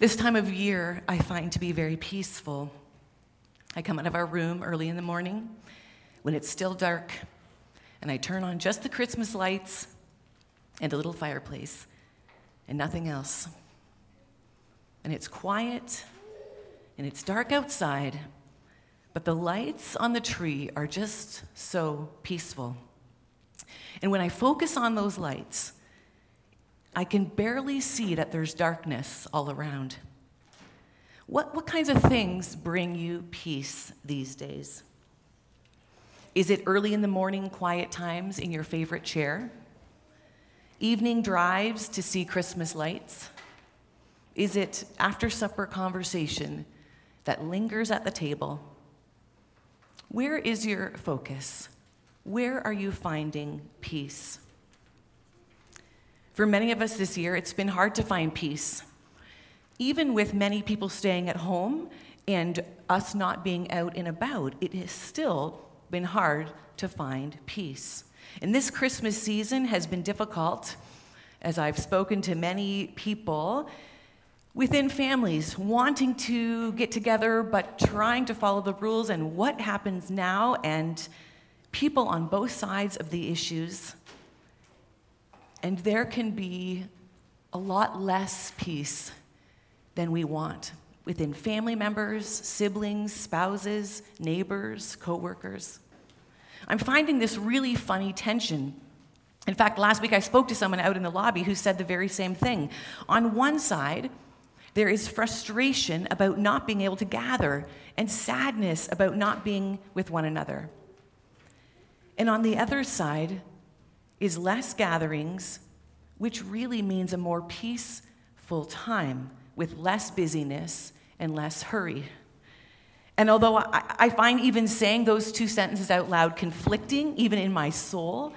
This time of year I find to be very peaceful. I come out of our room early in the morning when it's still dark, and I turn on just the Christmas lights and a little fireplace and nothing else. And it's quiet and it's dark outside, but the lights on the tree are just so peaceful. And when I focus on those lights, I can barely see that there's darkness all around. What, what kinds of things bring you peace these days? Is it early in the morning quiet times in your favorite chair? Evening drives to see Christmas lights? Is it after supper conversation that lingers at the table? Where is your focus? Where are you finding peace? For many of us this year, it's been hard to find peace. Even with many people staying at home and us not being out and about, it has still been hard to find peace. And this Christmas season has been difficult as I've spoken to many people within families wanting to get together but trying to follow the rules and what happens now and people on both sides of the issues. And there can be a lot less peace than we want within family members, siblings, spouses, neighbors, coworkers. I'm finding this really funny tension. In fact, last week I spoke to someone out in the lobby who said the very same thing. On one side, there is frustration about not being able to gather and sadness about not being with one another. And on the other side is less gatherings, which really means a more peaceful time with less busyness and less hurry. And although I, find even saying those two sentences out loud conflicting, even in my soul,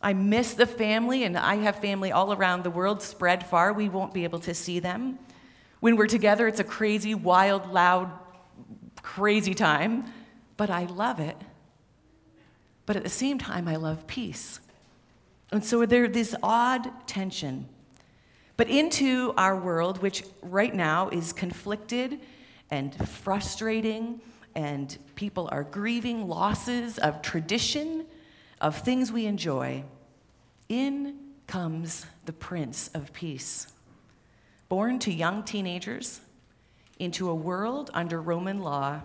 I miss the family, and I have family all around the world, spread far. We won't be able to see them. When we're together, it's a crazy, wild, loud, crazy time, but I love it but at the same time, I love peace. And so there's this odd tension. But into our world, which right now is conflicted and frustrating, and people are grieving losses of tradition, of things we enjoy, in comes the Prince of Peace. Born to young teenagers into a world under Roman law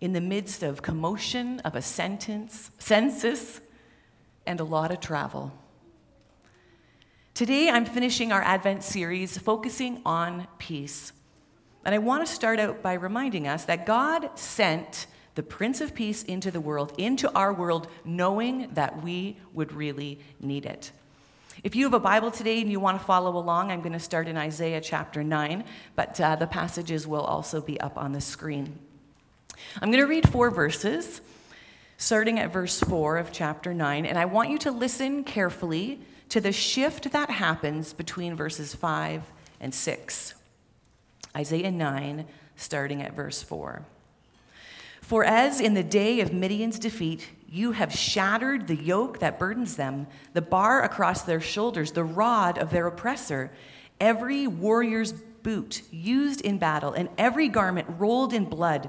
in the midst of commotion of a sentence, census and a lot of travel. Today, I'm finishing our Advent series focusing on peace. And I want to start out by reminding us that God sent the Prince of Peace into the world, into our world, knowing that we would really need it. If you have a Bible today and you want to follow along, I'm going to start in Isaiah chapter 9, but uh, the passages will also be up on the screen. I'm going to read four verses, starting at verse 4 of chapter 9, and I want you to listen carefully to the shift that happens between verses 5 and 6. Isaiah 9, starting at verse 4. For as in the day of Midian's defeat, you have shattered the yoke that burdens them, the bar across their shoulders, the rod of their oppressor, every warrior's boot used in battle, and every garment rolled in blood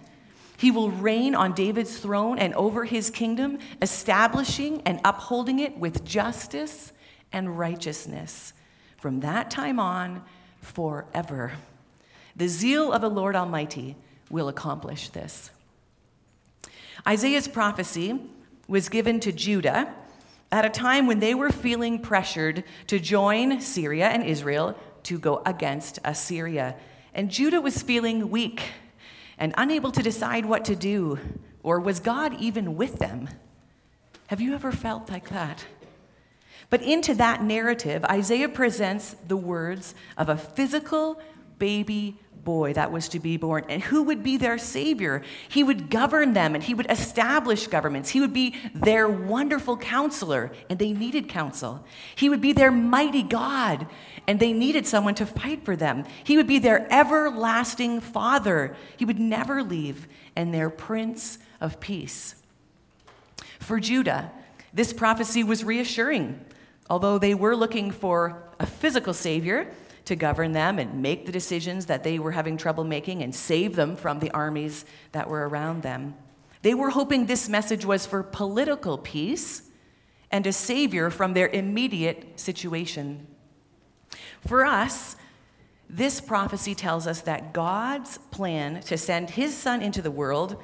he will reign on David's throne and over his kingdom, establishing and upholding it with justice and righteousness from that time on forever. The zeal of the Lord Almighty will accomplish this. Isaiah's prophecy was given to Judah at a time when they were feeling pressured to join Syria and Israel to go against Assyria. And Judah was feeling weak and unable to decide what to do, or was God even with them? Have you ever felt like that? But into that narrative, Isaiah presents the words of a physical, baby boy that was to be born. And who would be their savior? He would govern them and he would establish governments. He would be their wonderful counselor, and they needed counsel. He would be their mighty God, and they needed someone to fight for them. He would be their everlasting father. He would never leave, and their prince of peace. For Judah, this prophecy was reassuring. Although they were looking for a physical savior, to govern them and make the decisions that they were having trouble making and save them from the armies that were around them. They were hoping this message was for political peace and a savior from their immediate situation. For us, this prophecy tells us that God's plan to send his son into the world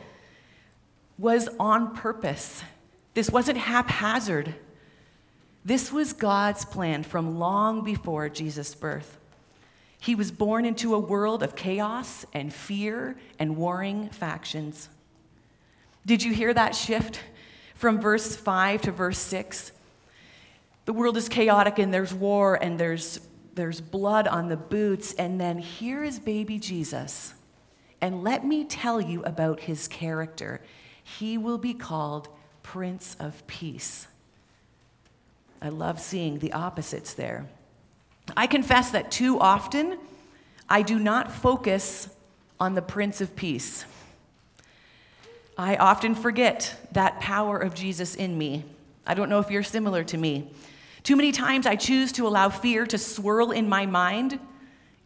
was on purpose. This wasn't haphazard. This was God's plan from long before Jesus' birth. He was born into a world of chaos and fear and warring factions. Did you hear that shift from verse 5 to verse 6? The world is chaotic and there's war and there's, there's blood on the boots. And then here is baby Jesus. And let me tell you about his character. He will be called Prince of Peace. I love seeing the opposites there. I confess that too often I do not focus on the Prince of Peace. I often forget that power of Jesus in me. I don't know if you're similar to me. Too many times I choose to allow fear to swirl in my mind,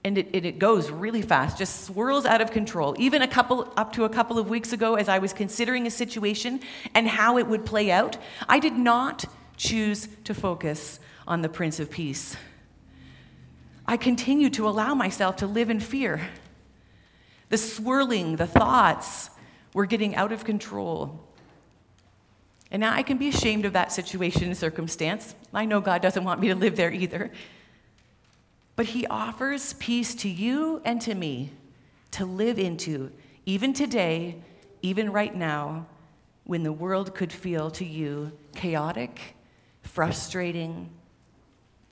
and it, it, it, goes really fast, just swirls out of control. Even a couple, up to a couple of weeks ago, as I was considering a situation and how it would play out, I did not choose to focus on the Prince of Peace. I continue to allow myself to live in fear. The swirling, the thoughts were getting out of control. And now I can be ashamed of that situation and circumstance. I know God doesn't want me to live there either. But He offers peace to you and to me to live into, even today, even right now, when the world could feel to you chaotic, frustrating,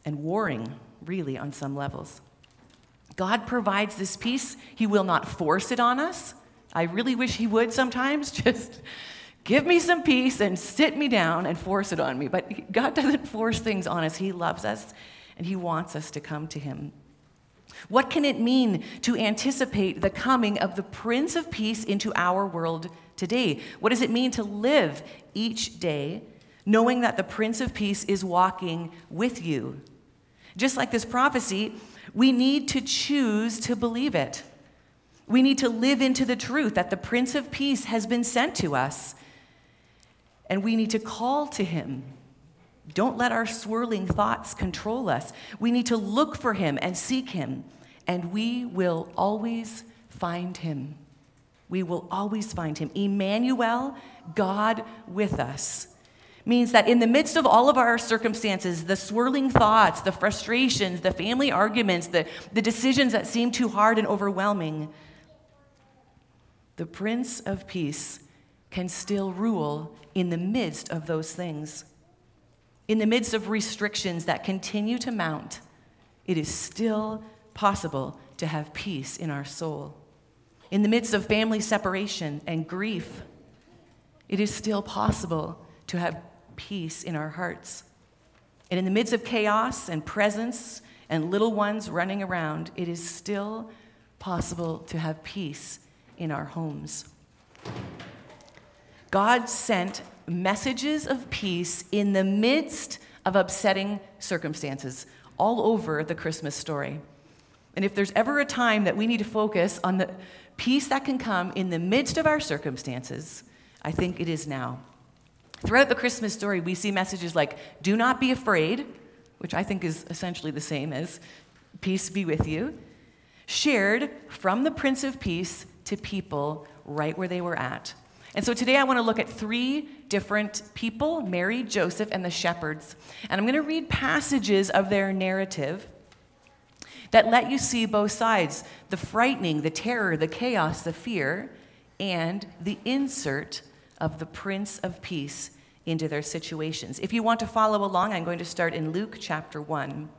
and warring really, on some levels. God provides this peace. He will not force it on us. I really wish He would sometimes. Just give me some peace and sit me down and force it on me. But God doesn't force things on us. He loves us and He wants us to come to Him. What can it mean to anticipate the coming of the Prince of Peace into our world today? What does it mean to live each day knowing that the Prince of Peace is walking with you just like this prophecy, we need to choose to believe it. We need to live into the truth that the Prince of Peace has been sent to us. And we need to call to him. Don't let our swirling thoughts control us. We need to look for him and seek him, and we will always find him. We will always find him. Emmanuel, God with us means that in the midst of all of our circumstances, the swirling thoughts, the frustrations, the family arguments, the, the decisions that seem too hard and overwhelming, the Prince of Peace can still rule in the midst of those things. In the midst of restrictions that continue to mount, it is still possible to have peace in our soul. In the midst of family separation and grief, it is still possible to have peace in our hearts. And in the midst of chaos and presents and little ones running around, it is still possible to have peace in our homes. God sent messages of peace in the midst of upsetting circumstances all over the Christmas story. And if there's ever a time that we need to focus on the peace that can come in the midst of our circumstances, I think it is now. Throughout the Christmas story, we see messages like, do not be afraid, which I think is essentially the same as peace be with you, shared from the Prince of Peace to people right where they were at. And so today I want to look at three different people Mary, Joseph, and the shepherds. And I'm going to read passages of their narrative that let you see both sides the frightening, the terror, the chaos, the fear, and the insert of the Prince of Peace into their situations. If you want to follow along, I'm going to start in Luke chapter 1,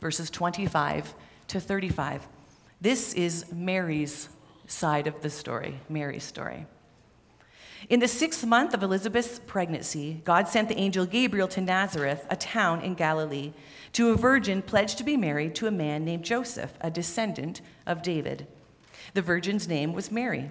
verses 25 to 35. This is Mary's side of the story, Mary's story. In the sixth month of Elizabeth's pregnancy, God sent the angel Gabriel to Nazareth, a town in Galilee, to a virgin pledged to be married to a man named Joseph, a descendant of David. The virgin's name was Mary.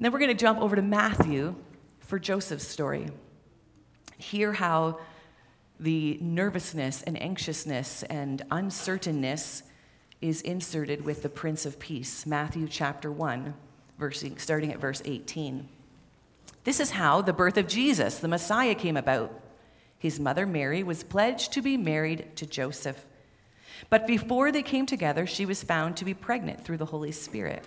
And then we're going to jump over to Matthew for Joseph's story. Hear how the nervousness and anxiousness and uncertainness is inserted with the Prince of Peace, Matthew chapter 1, verse, starting at verse 18. This is how the birth of Jesus, the Messiah, came about. His mother Mary was pledged to be married to Joseph. But before they came together, she was found to be pregnant through the Holy Spirit.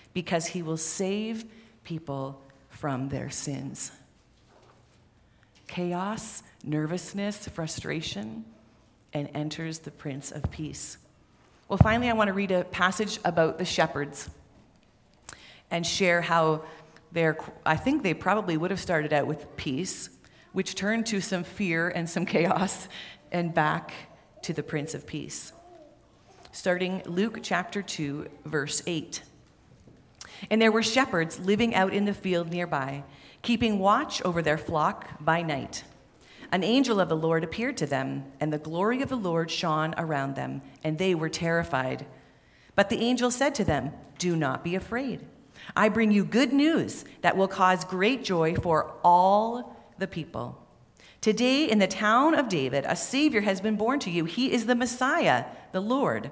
because he will save people from their sins. Chaos, nervousness, frustration, and enters the Prince of Peace. Well, finally, I want to read a passage about the shepherds and share how they're, I think they probably would have started out with peace, which turned to some fear and some chaos, and back to the Prince of Peace. Starting Luke chapter 2, verse 8. And there were shepherds living out in the field nearby, keeping watch over their flock by night. An angel of the Lord appeared to them, and the glory of the Lord shone around them, and they were terrified. But the angel said to them, Do not be afraid. I bring you good news that will cause great joy for all the people. Today, in the town of David, a Savior has been born to you. He is the Messiah, the Lord.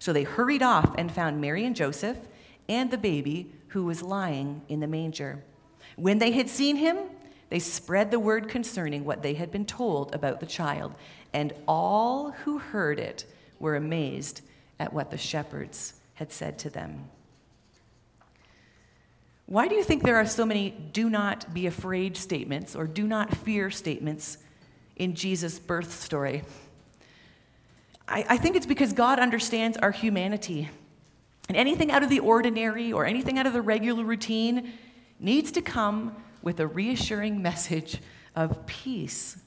So they hurried off and found Mary and Joseph and the baby who was lying in the manger. When they had seen him, they spread the word concerning what they had been told about the child, and all who heard it were amazed at what the shepherds had said to them. Why do you think there are so many do not be afraid statements or do not fear statements in Jesus' birth story? I, I think it's because God understands our humanity. And anything out of the ordinary or anything out of the regular routine needs to come with a reassuring message of peace.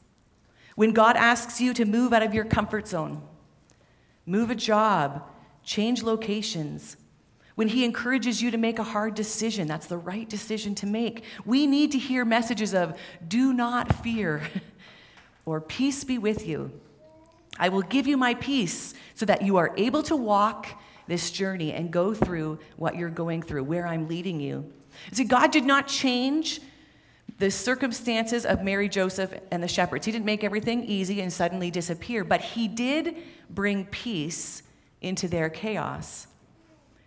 When God asks you to move out of your comfort zone, move a job, change locations, when He encourages you to make a hard decision, that's the right decision to make. We need to hear messages of, do not fear, or peace be with you. I will give you my peace so that you are able to walk this journey and go through what you're going through, where I'm leading you. See, God did not change the circumstances of Mary, Joseph, and the shepherds. He didn't make everything easy and suddenly disappear, but He did bring peace into their chaos.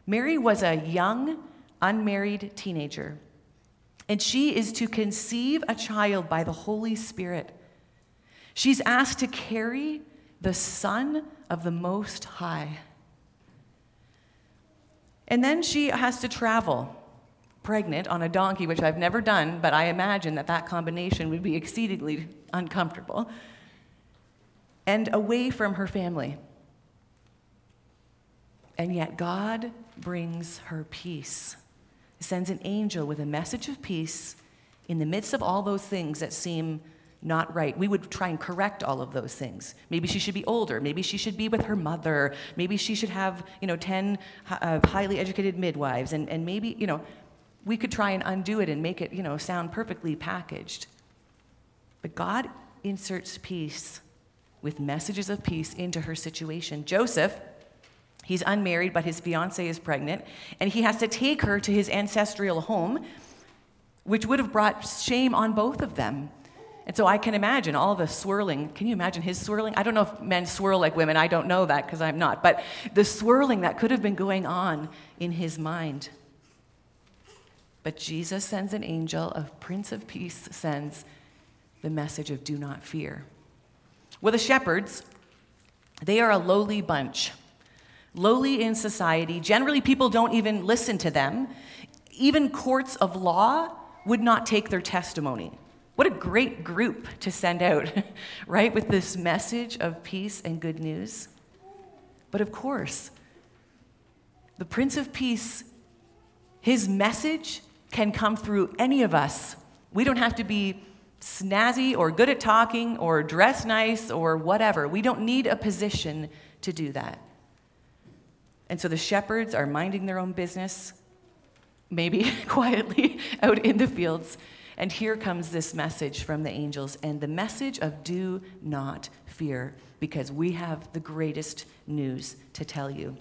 Mary was a young, unmarried teenager. And she is to conceive a child by the Holy Spirit. She's asked to carry the Son of the Most High. And then she has to travel pregnant on a donkey, which I've never done, but I imagine that that combination would be exceedingly uncomfortable, and away from her family. And yet, God brings her peace. Sends an angel with a message of peace in the midst of all those things that seem not right. We would try and correct all of those things. Maybe she should be older. Maybe she should be with her mother. Maybe she should have, you know, 10 uh, highly educated midwives. And, and maybe, you know, we could try and undo it and make it, you know, sound perfectly packaged. But God inserts peace with messages of peace into her situation. Joseph He's unmarried, but his fiancee is pregnant, and he has to take her to his ancestral home, which would have brought shame on both of them. And so I can imagine all the swirling. Can you imagine his swirling? I don't know if men swirl like women. I don't know that because I'm not. But the swirling that could have been going on in his mind. But Jesus sends an angel of Prince of Peace, sends the message of do not fear. Well, the shepherds, they are a lowly bunch lowly in society. Generally, people don't even listen to them. Even courts of law would not take their testimony. What a great group to send out, right, with this message of peace and good news. But of course, the Prince of Peace, his message can come through any of us. We don't have to be snazzy or good at talking or dress nice or whatever. We don't need a position to do that. And so the shepherds are minding their own business, maybe quietly out in the fields. And here comes this message from the angels, and the message of do not fear, because we have the greatest news to tell you.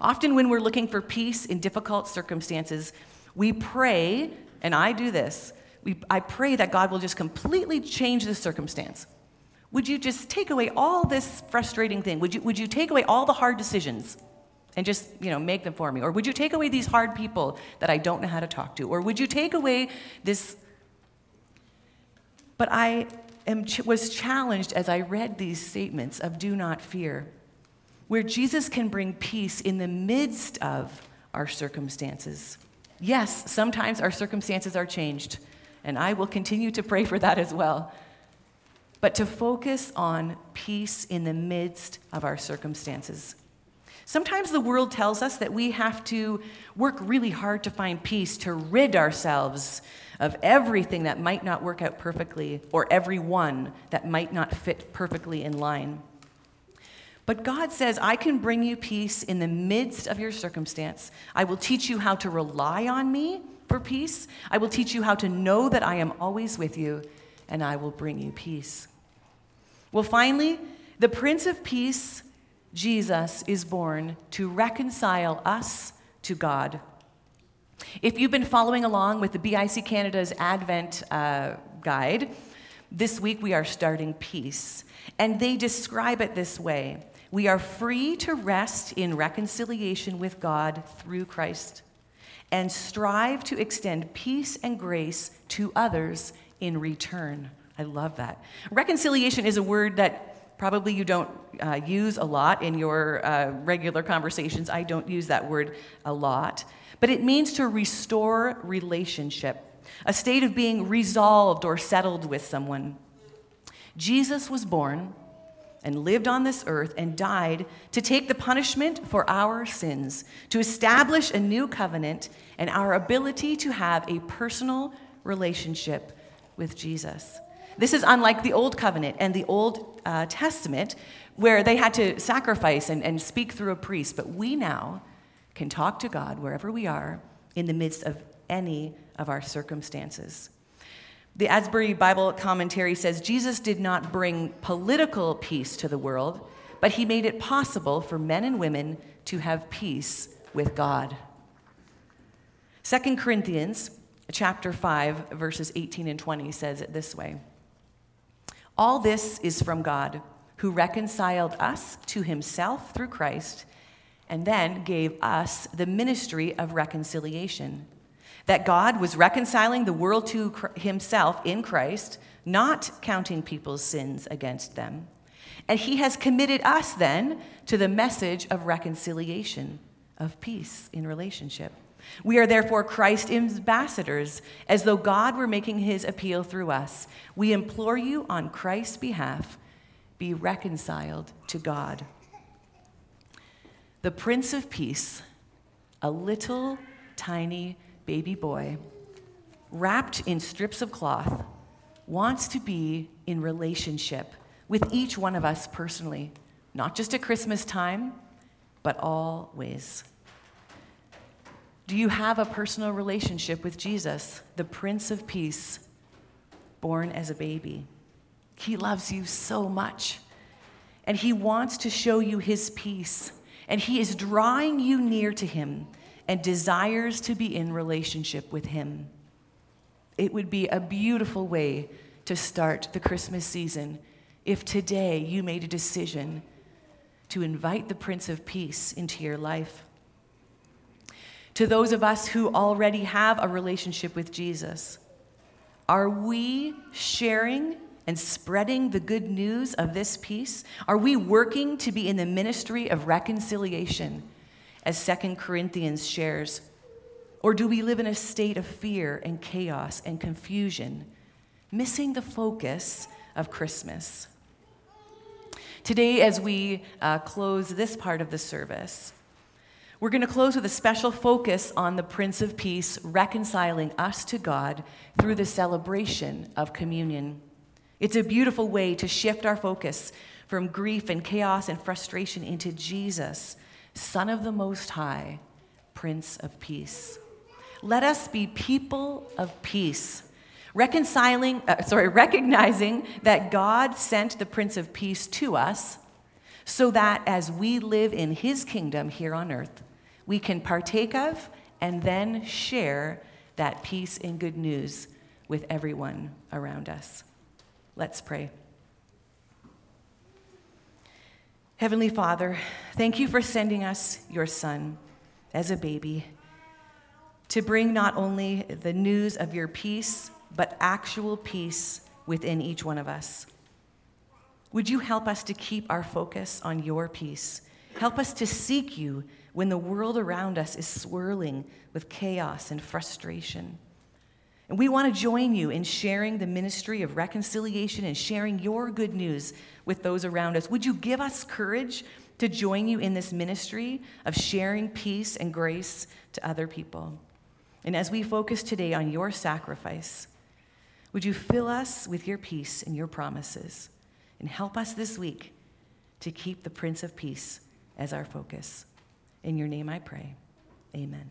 Often, when we're looking for peace in difficult circumstances, we pray, and I do this, we, I pray that God will just completely change the circumstance. Would you just take away all this frustrating thing? Would you, would you take away all the hard decisions and just, you know, make them for me? Or would you take away these hard people that I don't know how to talk to? Or would you take away this? But I am, was challenged as I read these statements of do not fear, where Jesus can bring peace in the midst of our circumstances. Yes, sometimes our circumstances are changed, and I will continue to pray for that as well but to focus on peace in the midst of our circumstances. Sometimes the world tells us that we have to work really hard to find peace, to rid ourselves of everything that might not work out perfectly or everyone that might not fit perfectly in line. But God says, I can bring you peace in the midst of your circumstance. I will teach you how to rely on me for peace. I will teach you how to know that I am always with you and I will bring you peace. Well, finally, the Prince of Peace, Jesus, is born to reconcile us to God. If you've been following along with the BIC Canada's Advent uh, guide, this week we are starting peace. And they describe it this way We are free to rest in reconciliation with God through Christ and strive to extend peace and grace to others in return. I love that. Reconciliation is a word that probably you don't uh, use a lot in your uh, regular conversations. I don't use that word a lot. But it means to restore relationship, a state of being resolved or settled with someone. Jesus was born and lived on this earth and died to take the punishment for our sins, to establish a new covenant and our ability to have a personal relationship with Jesus. This is unlike the Old Covenant and the Old uh, Testament, where they had to sacrifice and, and speak through a priest. But we now can talk to God wherever we are in the midst of any of our circumstances. The Asbury Bible commentary says Jesus did not bring political peace to the world, but he made it possible for men and women to have peace with God. 2 Corinthians chapter 5, verses 18 and 20 says it this way All this is from God, who reconciled us to himself through Christ, and then gave us the ministry of reconciliation. that God was reconciling the world to himself in Christ, not counting people's sins against them. And he has committed us then to the message of reconciliation, of peace in relationship. We are therefore Christ's ambassadors, as though God were making his appeal through us. We implore you on Christ's behalf be reconciled to God. The Prince of Peace, a little tiny baby boy, wrapped in strips of cloth, wants to be in relationship with each one of us personally, not just at Christmas time, but always. Do you have a personal relationship with Jesus, the Prince of Peace, born as a baby? He loves you so much, and He wants to show you His peace, and He is drawing you near to Him and desires to be in relationship with Him. It would be a beautiful way to start the Christmas season if today you made a decision to invite the Prince of Peace into your life. To those of us who already have a relationship with Jesus, are we sharing and spreading the good news of this peace? Are we working to be in the ministry of reconciliation, as Second Corinthians shares? Or do we live in a state of fear and chaos and confusion, missing the focus of Christmas? Today, as we uh, close this part of the service, we're going to close with a special focus on the Prince of Peace reconciling us to God through the celebration of communion. It's a beautiful way to shift our focus from grief and chaos and frustration into Jesus, Son of the Most High, Prince of Peace. Let us be people of peace, reconciling, uh, sorry, recognizing that God sent the Prince of Peace to us so that as we live in his kingdom here on earth, we can partake of and then share that peace and good news with everyone around us. Let's pray. Heavenly Father, thank you for sending us your Son as a baby to bring not only the news of your peace, but actual peace within each one of us. Would you help us to keep our focus on your peace? Help us to seek you when the world around us is swirling with chaos and frustration. And we want to join you in sharing the ministry of reconciliation and sharing your good news with those around us. Would you give us courage to join you in this ministry of sharing peace and grace to other people? And as we focus today on your sacrifice, would you fill us with your peace and your promises and help us this week to keep the Prince of Peace as our focus? In your name I pray. Amen.